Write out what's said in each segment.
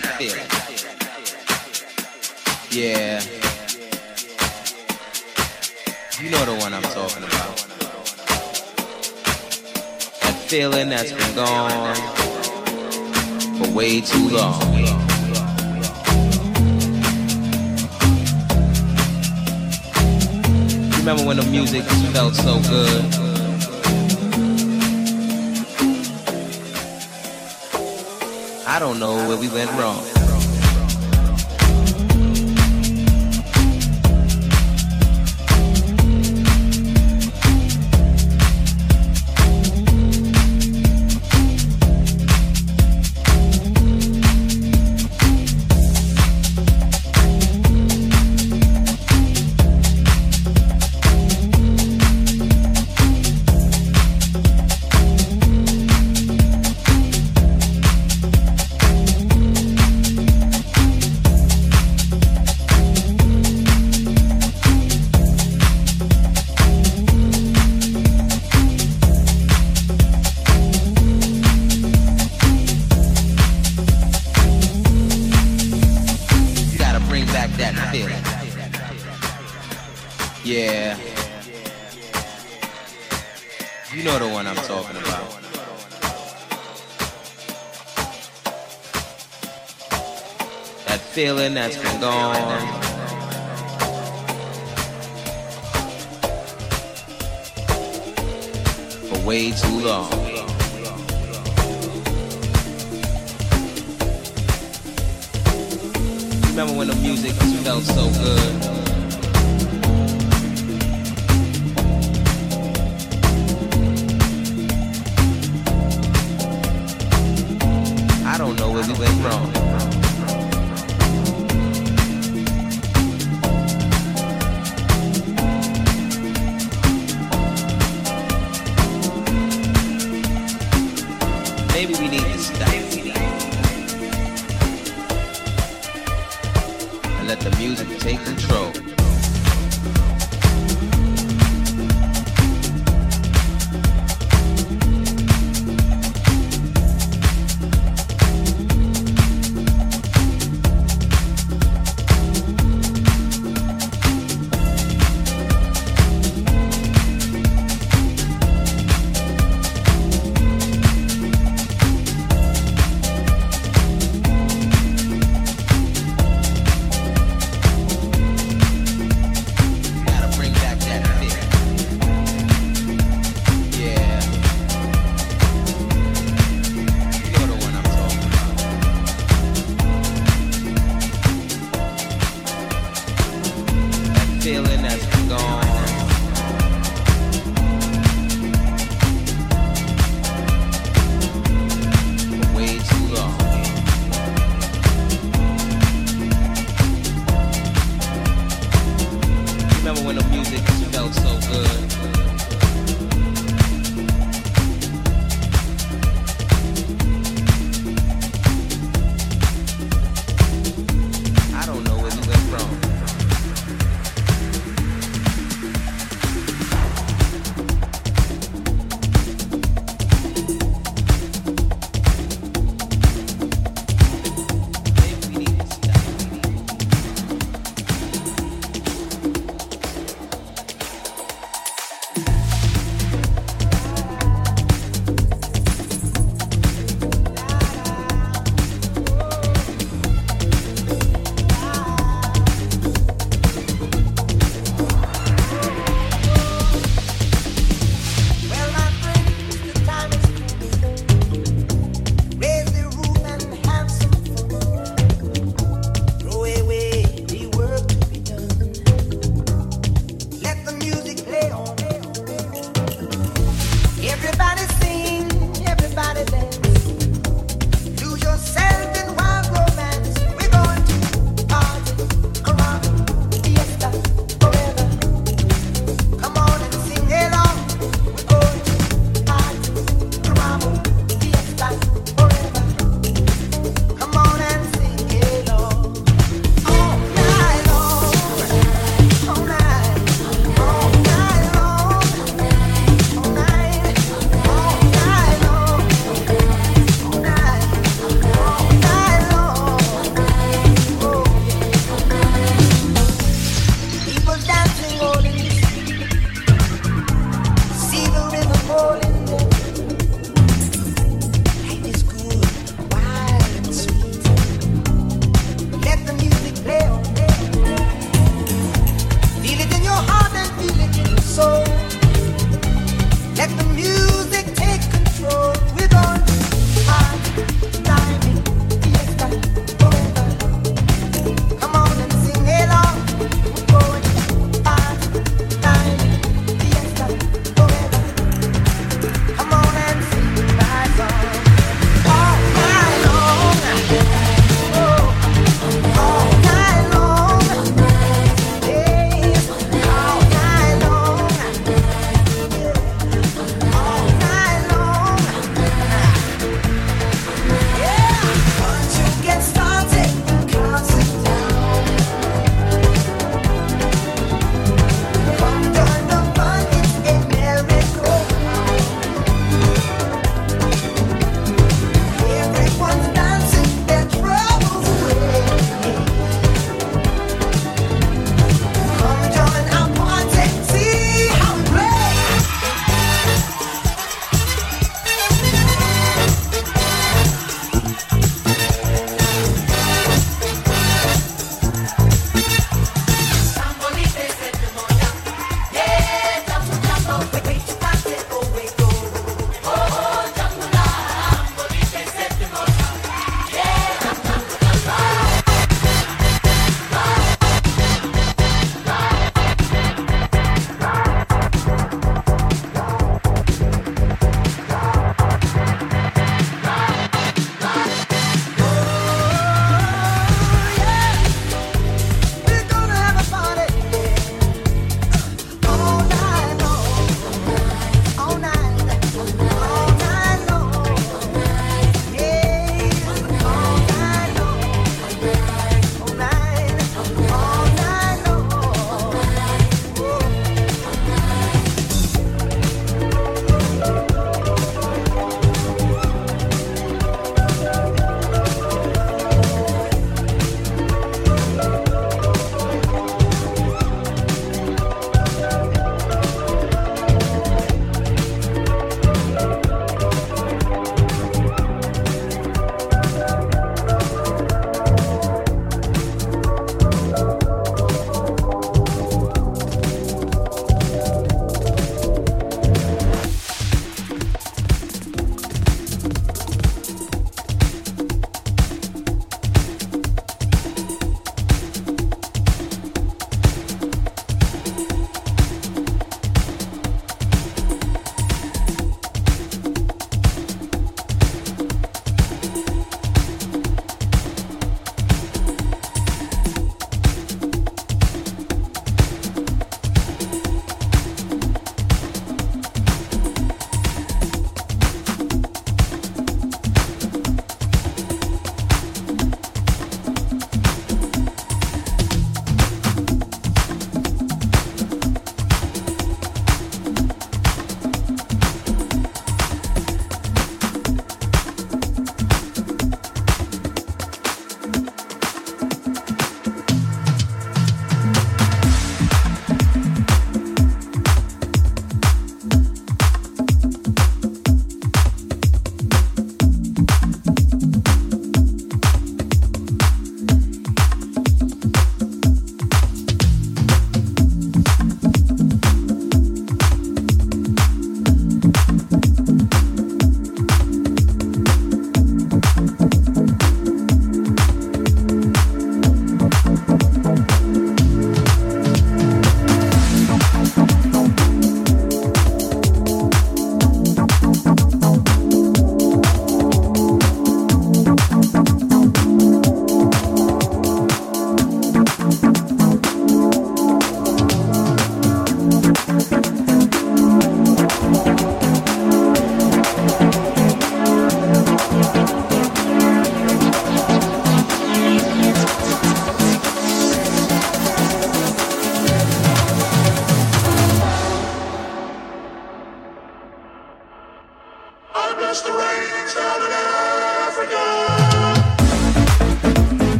that. Yeah. You know the one I'm talking about. That feeling that's been gone for way too long. Remember when the music felt so good? I don't know where we went wrong.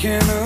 Thinking